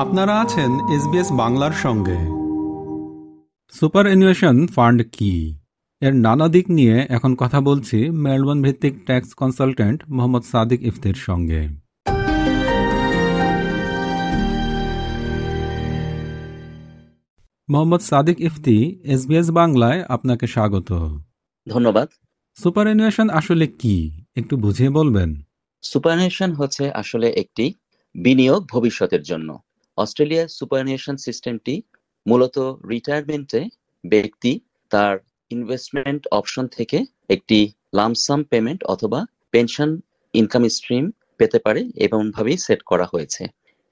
আপনারা আছেন এসবিএস বাংলার সঙ্গে। সুপার অ্যানুয়েশন ফান্ড কি? এর নানা দিক নিয়ে এখন কথা বলছি মেলবোর্ন ভিত্তিক ট্যাক্স কনসালটেন্ট মোহাম্মদ সাদিক ইফতির সঙ্গে। মোহাম্মদ সাদিক ইফতি এসবিএস বাংলায় আপনাকে স্বাগত। ধন্যবাদ। সুপার অ্যানুয়েশন আসলে কি? একটু বুঝিয়ে বলবেন। সুপারনেশন হচ্ছে আসলে একটি বিনিয়োগ ভবিষ্যতের জন্য। অস্ট্রেলিয়ার সুপারনেশন সিস্টেমটি মূলত রিটায়ারমেন্টে ব্যক্তি তার ইনভেস্টমেন্ট অপশন থেকে একটি লামসাম পেমেন্ট অথবা পেনশন ইনকাম স্ট্রিম পেতে পারে এমনভাবেই সেট করা হয়েছে।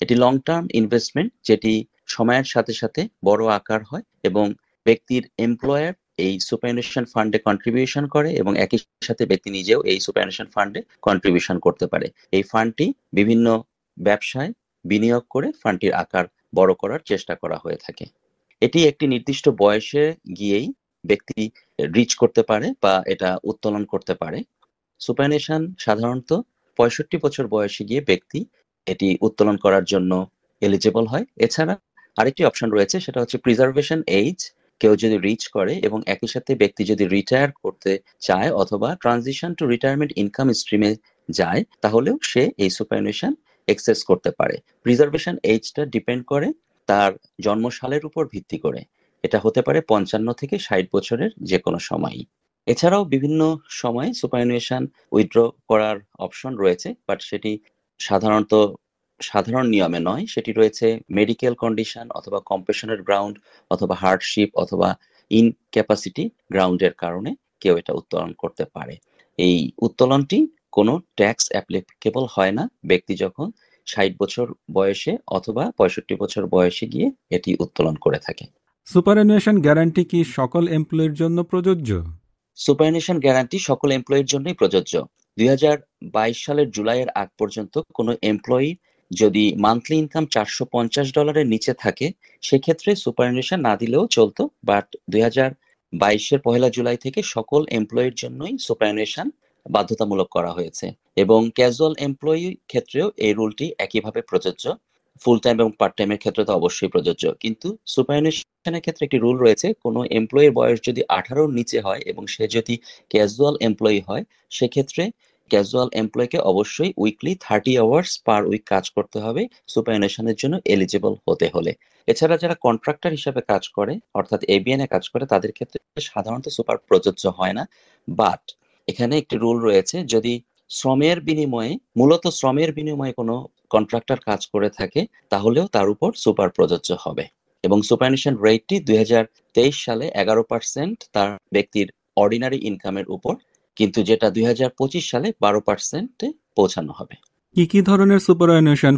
এটি লং টার্ম ইনভেস্টমেন্ট যেটি সময়ের সাথে সাথে বড় আকার হয় এবং ব্যক্তির এমপ্লয়ার এই সুপারনেশন ফান্ডে কন্ট্রিবিউশন করে এবং একই সাথে ব্যক্তি নিজেও এই সুপারনেশন ফান্ডে কন্ট্রিবিউশন করতে পারে। এই ফান্ডটি বিভিন্ন ব্যবসায় বিনিয়োগ করে ফান্ডটির আকার বড় করার চেষ্টা করা হয়ে থাকে। এটি একটি নির্দিষ্ট বয়সে গিয়েই ব্যক্তি রিচ করতে পারে বা এটা উত্তোলন করতে পারে। সুপারনেশন সাধারণত পঁয়ষট্টি বছর বয়সে গিয়ে ব্যক্তি এটি উত্তোলন করার জন্য এলিজিবল হয়। এছাড়া আরেকটি অপশন রয়েছে, সেটা হচ্ছে প্রিজার্ভেশন এইজ কেউ যদি রিচ করে এবং একই সাথে ব্যক্তি যদি রিটায়ার করতে চায় অথবা ট্রানজিশন টু রিটায়ারমেন্ট ইনকাম স্ট্রিমে যায়, তাহলেও সে এই সুপারনেশন এক্সেস করতে পারে। প্রিজার্ভেশন এইজটা ডিপেন্ড করে তার জন্মসালের উপর ভিত্তি করে। এটা হতে পারে পঞ্চান্ন থেকে ষাট বছরের যে কোনো সময়ই। এছাড়াও বিভিন্ন সময় সুপারনেশন উইথড্র করার অপশন রয়েছে বাট সেটি সাধারণত সাধারণ নিয়মে নয়। সেটি রয়েছে মেডিকেল কন্ডিশন অথবা কম্পেশনের গ্রাউন্ড অথবা হার্ডশিপ অথবা ইনক্যাপাসিটি গ্রাউন্ডের কারণে কেউ এটা উত্তোলন করতে পারে। এই উত্তোলনটি কোনো ট্যাক্স অ্যাপ্লিকেবল হয় না। ব্যক্তি যখন ষাট বছর বয়সে অথবা পঁয়ষট্টি বছর বয়সে গিয়ে এটি উত্তোলন করে থাকে। সুপার গ্যারান্টি কি সকল এমপ্লয়ির জন্য প্রযোজ্য? সুপারনেশন গ্যারান্টি সকল এমপ্লয়ির জন্যই প্রযোজ্য। দুই সালের জুলাইয়ের আগ পর্যন্ত কোনো এমপ্লয়ি যদি মান্থলি ইনকাম চারশো পঞ্চাশ ডলারের নিচে থাকে সেক্ষেত্রে সুপারনেশন না দিলেও চলতো। বাট দুই হাজার বাইশের পহেলা জুলাই থেকে সকল এমপ্লয়ির জন্যই সুপারনেশন বাধ্যতামূলক করা হয়েছে এবং ক্যাজুয়াল এমপ্লয়ি ক্ষেত্রেও এই রুলটি একইভাবে প্রযোজ্য। ফুল টাইম এবং পার্ট টাইমের ক্ষেত্রে তো অবশ্যই প্রযোজ্য। কিন্তু সুপারনেশনের ক্ষেত্রে একটি রুল রয়েছে, কোনো এমপ্লয়ির বয়স যদি আঠারোর নিচে হয় এবং সে যদি ক্যাজুয়াল এমপ্লয়ি হয়, সেক্ষেত্রে ক্যাজুয়াল এমপ্লয়কে অবশ্যই weekly thirty hours per week কাজ করতে হবে সুপারনেশনের জন্য এলিজিবল হতে হলে। এছাড়া যারা কন্ট্রাক্টর হিসাবে কাজ করে, অর্থাৎ এবিএন এ কাজ করে, তাদের ক্ষেত্রে সাধারণত সুপার প্রযোজ্য হয় না। বাট এখানে একটি রুল রয়েছে যদি শ্রমের বিনিময়ে মূলত শ্রমের বিনিময়ে কোনো কন্ট্রাক্টর কাজ করে থাকে তাহলেও তার উপর সুপার প্রযোজ্য হবে। এবং সুপারনেশন রেটটি দুই হাজার তেইশ সালে এগারো পার্সেন্ট তার ব্যক্তির অর্ডিনারি ইনকামের উপর কিন্তু যেটা দুই হাজার পঁচিশ সালে বারো পার্সেন্টে পৌঁছানো হবে। কি কি ধরনের সুপার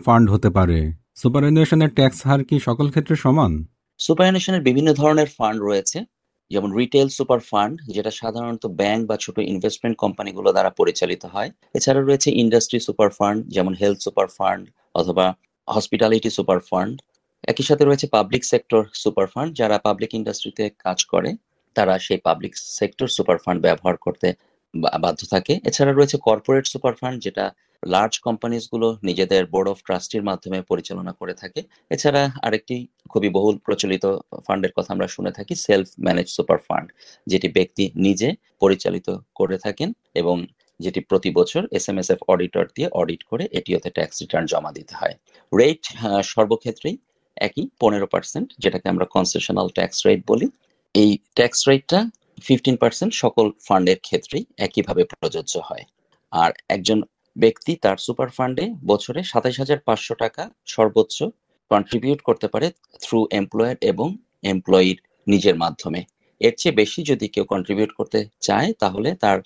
ফান্ড হতে পারে? সুপার অ্যানুয়েশনের ট্যাক্স হার কি সকল ক্ষেত্রে সমান? সুপারনেশনের বিভিন্ন ধরনের ফান্ড রয়েছে। যেমন রিটেল সুপার ফান্ড যেটা সাধারণত ব্যাংক বা ছোট ইনভেস্টমেন্ট কোম্পানিগুলো দ্বারা পরিচালিত হয়। এছাড়া রয়েছে ইন্ডাস্ট্রি সুপার ফান্ড যেমন হেলথ সুপার ফান্ড অথবা হসপিটালিটি সুপার ফান্ড একই সাথে রয়েছে পাবলিক সেক্টর সুপার ফান্ড যারা পাবলিক ইন্ডাস্ট্রিতে কাজ করে, তারা সেই পাবলিক সেক্টর সুপার ফান্ড ব্যবহার করতে বাধ্য থাকে। এছাড়া রয়েছে কর্পোরেট সুপার ফান্ড যেটা লার্জ কোম্পানিজগুলো নিজেদের বোর্ড অফ ট্রাস্টির মাধ্যমে পরিচালনা করে থাকে। এছাড়া আরেকটি খুবই বহুল প্রচলিত ফান্ডের কথা আমরা শুনে থাকি সেলফ ম্যানেজ সুপার ফান্ড যেটি ব্যক্তি নিজে পরিচালিত করে থাকেন এবং যেটি প্রতি বছর S M S F auditor দিয়ে অডিট করে এটিওতে ট্যাক্স রিটার্ন জমা দিতে হয়। রেট সর্বক্ষেত্রেই একই, পনেরো পার্সেন্ট যেটাকে আমরা কনসেশনাল ট্যাক্স রেট বলি। এই ট্যাক্স রেটটা ফিফটিন পার্সেন্ট সকল ফান্ডের ক্ষেত্রেই একইভাবে প্রযোজ্য হয়। আর একজন ব্যক্তি তার সুপার ফান্ডে বছরে সাতাইশ হাজার পাঁচশো টাকা সর্বোচ্চ কন্ট্রিবিউট করতে পারে থ্রু এমপ্লয়ার এবং এমপ্লয়ির নিজের মাধ্যমে। এর চেয়ে বেশি যদি কেউ কন্ট্রিবিউট করতে চায়, তাহলে তার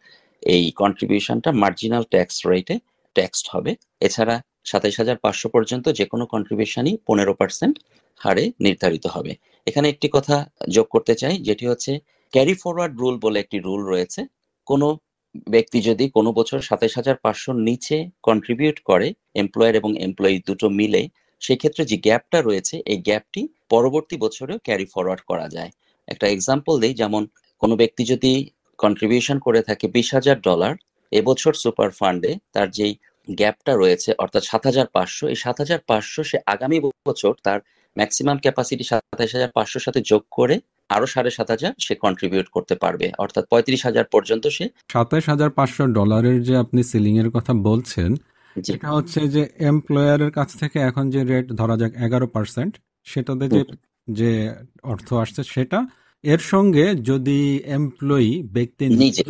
এই কন্ট্রিবিউশনটা মার্জিনাল ট্যাক্স রেটে ট্যাক্সড হবে। এছাড়া সাতাইশ হাজার পাঁচশো পর্যন্ত যে কোনো কন্ট্রিবিউশনই পনেরো পার্সেন্ট হারে নির্ধারিত হবে। এখানে একটি কথা যোগ করতে চাই, যেটি হচ্ছে ক্যারি ফরওয়ার্ড রুল বলে একটি রুল রয়েছে। কোনো ব্যক্তি যদি কোনো বছর সাতাইশ হাজার পাঁচশোর নিচে কন্ট্রিবিউট করে এমপ্লয়ার এবং এমপ্লয়ি দুটো মিলে, সেক্ষেত্রে যে গ্যাপটা রয়েছে, এই গ্যাপটি পরবর্তী বছরেও ক্যারি ফরওয়ার্ড করা যায়। একটা এক্সাম্পল দিই, যেমন কোনো ব্যক্তি যদি কন্ট্রিবিউশন করে থাকে বিশ হাজার ডলার এবছর সুপার ফান্ডে তার যেই গ্যাপটা রয়েছে, অর্থাৎ সাত হাজার পাঁচশো, এই সাত হাজার পাঁচশো সে আগামী বছর তার ম্যাক্সিমাম ক্যাপাসিটি সাতাইশ হাজার পাঁচশোর সাথে যোগ করে আরও সাড়ে সাত হাজার সে কন্ট্রিবিউট করতে পারবে। অর্থাৎ পঁয়ত্রিশ হাজার পর্যন্ত সে সাতাইশ হাজার পাঁচশো ডলারের যে আপনি সিলিং এর কথা বলছেন এটা হচ্ছে যে এমপ্লয়ারের কাছ থেকে এখন যে রেট ধরা যাক এগারো পার্সেন্ট সেটাতে যে যে অর্থ আসছে সেটা এর সঙ্গে যদি এমপ্লয়ি ব্যক্তি নিজে।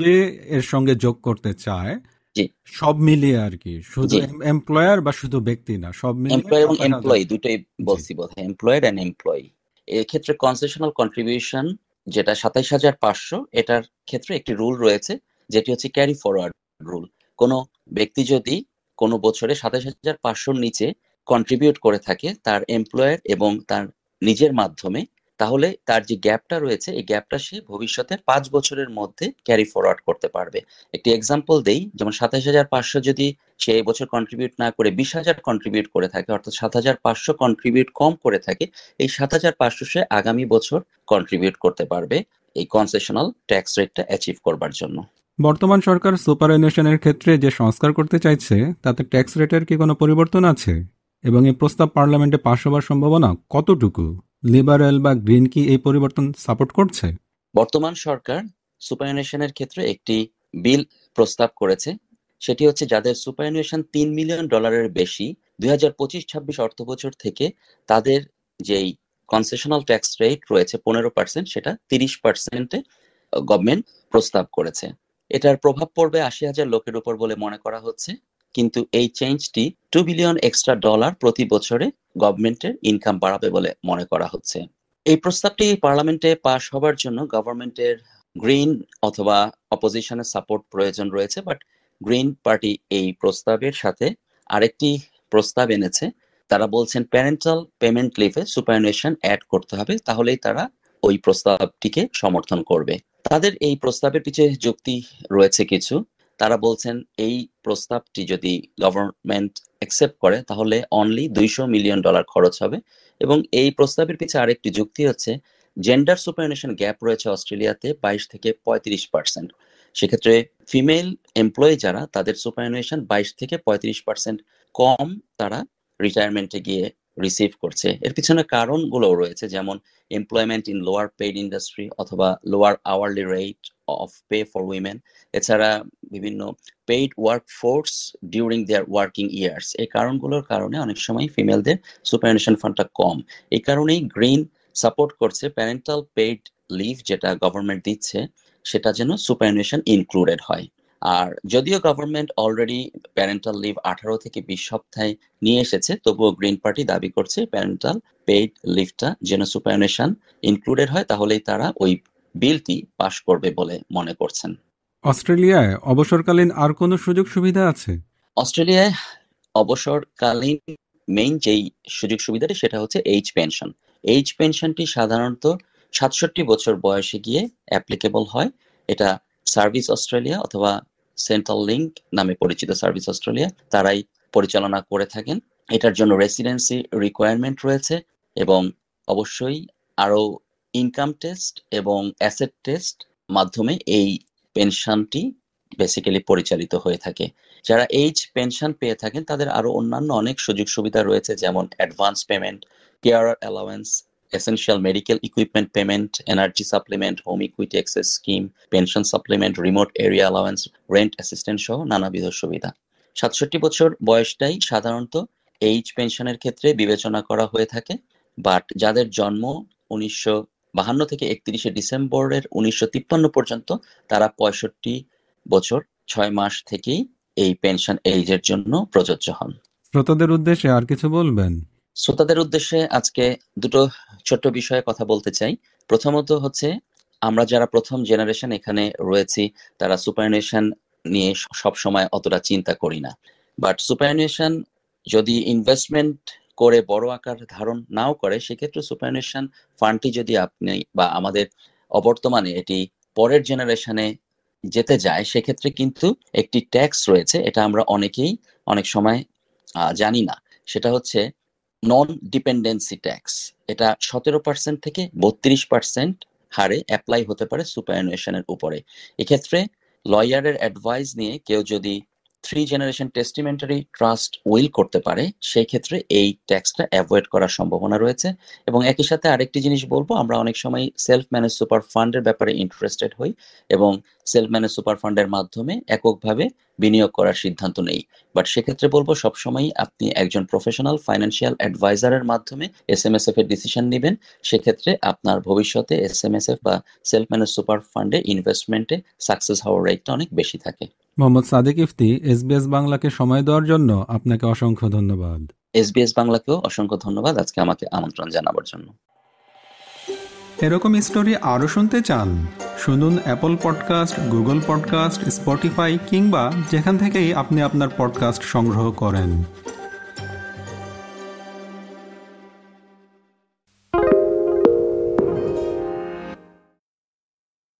এর সঙ্গে যোগ করতে চায় সব মিলিয়ে আর কি শুধু এমপ্লয়ার বা শুধু ব্যক্তি না সব মিলিয়ে এমপ্লয় এবং এমপ্লয়ি দুটোই বলছি বোধ এমপ্লয়েড অ্যান্ড এমপ্লয়ি এক্ষেত্রে কনসেশনাল কন্ট্রিবিউশন যেটা সাতাইশ হাজার পাঁচশো, এটার ক্ষেত্রে একটি রুল রয়েছে, যেটি হচ্ছে ক্যারি ফরওয়ার্ড রুল কোনো ব্যক্তি যদি কোনো বছরে সাতাইশ হাজার পাঁচশোর নিচে কন্ট্রিবিউট করে থাকে, তার এমপ্লয়ার এবং তার নিজের মাধ্যমে তাহলে তার যে গ্যাপটা রয়েছে, এই গ্যাপটা সে ভবিষ্যতে পাঁচ বছরের মধ্যে ক্যারি ফরওয়ার্ড করতে পারবে। একটি এক্সাম্পল দেই, যেমন সাতাশ হাজার পাঁচশো যদি সে বছর কন্ট্রিবিউট না করে বিশ হাজার কন্ট্রিবিউট করে থাকে, অর্থাৎ সাত হাজার পাঁচশো কন্ট্রিবিউট কম করে থাকে, এই সাত হাজার পাঁচশো সে আগামী বছর কন্ট্রিবিউট করতে পারবে এই কনসেশনাল ট্যাক্স রেটটা অ্যাচিভ করবার জন্য। বর্তমান সরকার সুপারএনুয়েশনের ক্ষেত্রে যে সংস্কার করতে চাইছে, তাতে ট্যাক্স রেটের কি কোনো পরিবর্তন আছে? এবং এই প্রস্তাব পার্লামেন্টে পাশ হবার সম্ভাবনা কতটুকু? লিবারেল বা গ্রিন কি এই পরিবর্তন সাপোর্ট করছে? বর্তমান সরকার সুপারঅ্যানুয়েশনের ক্ষেত্রে একটি বিল প্রস্তাব করেছে। সেটি হচ্ছে যাদের সুপারঅ্যানুয়েশন তিন মিলিয়ন ডলারের বেশি, দুই হাজার পঁচিশ ছাব্বিশ অর্থ বছর থেকে তাদের যেই কনসেশনাল ট্যাক্স রেট রয়েছে পনেরো পার্সেন্ট সেটা তিরিশ পার্সেন্টে গভর্নমেন্ট প্রস্তাব করেছে। এটার প্রভাব পড়বে আশি হাজার লোকের উপর বলে মনে করা হচ্ছে। কিন্তু এই চেঞ্জটি টু বিলিয়ন এক্সট্রা ডলার প্রতি বছরে গভর্নমেন্টের ইনকাম বাড়াবে বলে মনে করা হচ্ছে। এই প্রস্তাবটি পার্লামেন্টে পাশ হবার জন্য গভর্নমেন্টের গ্রিন অথবা অপোজিশনের সাপোর্ট প্রয়োজন রয়েছে বাট গ্রিন পার্টি এই প্রস্তাবের সাথে আরেকটি প্রস্তাব এনেছে। তারা বলছেন প্যারেন্টাল পেমেন্ট লিভে সুপারনেশন অ্যাড করতে হবে, তাহলেই তারা ওই প্রস্তাবটিকে সমর্থন করবে। তাদের এই প্রস্তাবের পিছিয়ে যুক্তি রয়েছে কিছু। তারা বলছেন, এই প্রস্তাবটি যদি গভর্নমেন্ট অ্যাকসেপ্ট করে, তাহলে অনলি দুইশো মিলিয়ন ডলার খরচ হবে। এবং এই প্রস্তাবের পিছিয়ে আরেকটি যুক্তি হচ্ছে জেন্ডার সুপারনেশন গ্যাপ রয়েছে অস্ট্রেলিয়াতে বাইশ থেকে পঁয়ত্রিশ পার্সেন্ট সেক্ষেত্রে ফিমেল এমপ্লয়ি যারা, তাদের সুপারনেশন বাইশ থেকে পঁয়ত্রিশ পার্সেন্ট কম তারা রিটায়ারমেন্টে গিয়ে রিসিভ করছে। এর পিছনে কারণগুলো রয়েছে, যেমন employment in lower paid industry অথবা lower hourly rate of pay for women এছাড়া বিভিন্ন paid work force during their working years এই কারণগুলোর কারণে অনেক সময় ফিমেলদের সুপারনেশন ফান্ডটা কম। এই কারণেই গ্রিন সাপোর্ট করছে প্যারেন্টাল পেইড লিভ যেটা গভর্নমেন্ট দিচ্ছে, সেটা যেন সুপারনেশন ইনক্লুডেড হয়। আর যদিও গভর্নমেন্ট অলরেডি প্যারেন্টাল লিভ আঠারো থেকে বিশ সপ্তাহে নিয়ে এসেছে তবুও গ্রিন পার্টি দাবি করছে প্যারেন্টাল পেইড লিভটা যেন সুপারনেশন ইনক্লুডেড হয় তাহলেই তারা ওই বিলটি পাশ করবে বলে মনে করছেন। অস্ট্রেলিয়ায় অবসরকালীন আর কোনো সুযোগ সুবিধা আছে? অস্ট্রেলিয়ায় অবসরকালীন মেইন যেই সুযোগ সুবিধাটি সেটা হচ্ছে এইচ পেনশন এইচ পেনশনটি সাধারণত সাতষট্টি বছর বয়সে গিয়ে অ্যাপ্লিকেবল হয়। এটা সার্ভিস অস্ট্রেলিয়া অথবা সেন্ট্রাল লিঙ্ক নামে পরিচিত সার্ভিস অস্ট্রেলিয়া, তারাই পরিচালনা করে থাকেন। এটার জন্য রেসিডেন্সি রিকোয়ারমেন্ট রয়েছে এবং অবশ্যই আরও ইনকাম টেস্ট এবং অ্যাসেট টেস্ট মাধ্যমে এই পেনশনটি বেসিক্যালি পরিচালিত হয়ে থাকে। যারা এইচ পেনশন পেয়ে থাকেন, তাদের আরও অন্যান্য অনেক সুযোগ সুবিধা রয়েছে, যেমন advance payment care allowance essential medical equipment payment energy supplement home equity access scheme pension supplement remote area allowance rent assistant সহ নানাবিধ সুবিধা। সাতষট্টি বছর বয়সটাই সাধারণত এইচ পেনশনের ক্ষেত্রে বিবেচনা করা হয়ে থাকে। বাট যাদের জন্ম উনিশশো বাহান্ন থেকে একত্রিশে ডিসেম্বরের উনিশশো তিপ্পান্ন পর্যন্ত, তারা পঁয়ষট্টি বছর ছয় মাস থেকেই এই পেনশন এইজের জন্য প্রযোজ্য হন। শ্রোতাদের উদ্দেশ্যে আর কিছু বলবেন? শ্রোতাদের উদ্দেশ্যে আজকে দুটো ছোট্ট বিষয়ে কথা বলতে চাই। প্রথমত হচ্ছে, আমরা যারা প্রথম জেনারেশন এখানে রয়েছি, তারা সুপারনেশন নিয়ে সব সময় অতটা চিন্তা করি না। বাট সুপারনেশন যদি ইনভেস্টমেন্ট করে বড় আকার ধারণ নাও করে, সেক্ষেত্রে সুপারনেশন ফান্ডটি যদি আপনি বা আমাদের অবর্তমানে এটি পরের জেনারেশনে যেতে যায়, সেক্ষেত্রে কিন্তু একটি ট্যাক্স রয়েছে। এটা আমরা অনেকেই অনেক সময় জানি না। সেটা হচ্ছে নন ডিপেন্ডেন্সি ট্যাক্স এটা সতেরো পার্সেন্ট থেকে বত্রিশ পার্সেন্ট হারে অ্যাপ্লাই হতে পারে সুপারঅ্যানুয়েশনের উপরে। এক্ষেত্রে লয়ারের অ্যাডভাইস নিয়ে কেউ যদি three generation testamentary trust will করতে পারে, সেই ক্ষেত্রে এই ট্যাক্সটা অ্যাভয়েড করার সম্ভাবনা রয়েছে। এবং একই সাথে আরেকটি জিনিস বলব, আমরা অনেক সময় সেলফ ম্যানেজ সুপার ফান্ডের ব্যাপারে ইন্টারেস্টেড হই এবং সেলফ ম্যানেজ সুপার ফান্ডের মাধ্যমে এককভাবে বিনিয়োগ করার সিদ্ধান্ত নেই। বাট সেক্ষেত্রে বলব সবসময় আপনি একজন প্রফেশনাল ফাইন্যান্সিয়াল অ্যাডভাইজারের মাধ্যমে এস এম এস এফ এর ডিসিশন নেবেন। সেক্ষেত্রে আপনার ভবিষ্যতে এস এম এস এফ বা সেলফ ম্যানেজ সুপার ফান্ডে ইনভেস্টমেন্টে সাকসেস হওয়ার রেটটা অনেক বেশি থাকে। মোহাম্মদ সাদিক ইফতি এসবিএস বাংলাকে সময় দেওয়ার জন্য আপনাকে অসংখ্য ধন্যবাদ। এসবিএস বাংলাকেও অসংখ্য ধন্যবাদ আজকে আমাকে আমন্ত্রণ জানাবার জন্য। এরকম স্টোরি আরও শুনতে চান শুনুন Apple podcast Google podcast Spotify কিংবা যেখান থেকেই আপনি আপনার পডকাস্ট সংগ্রহ করেন।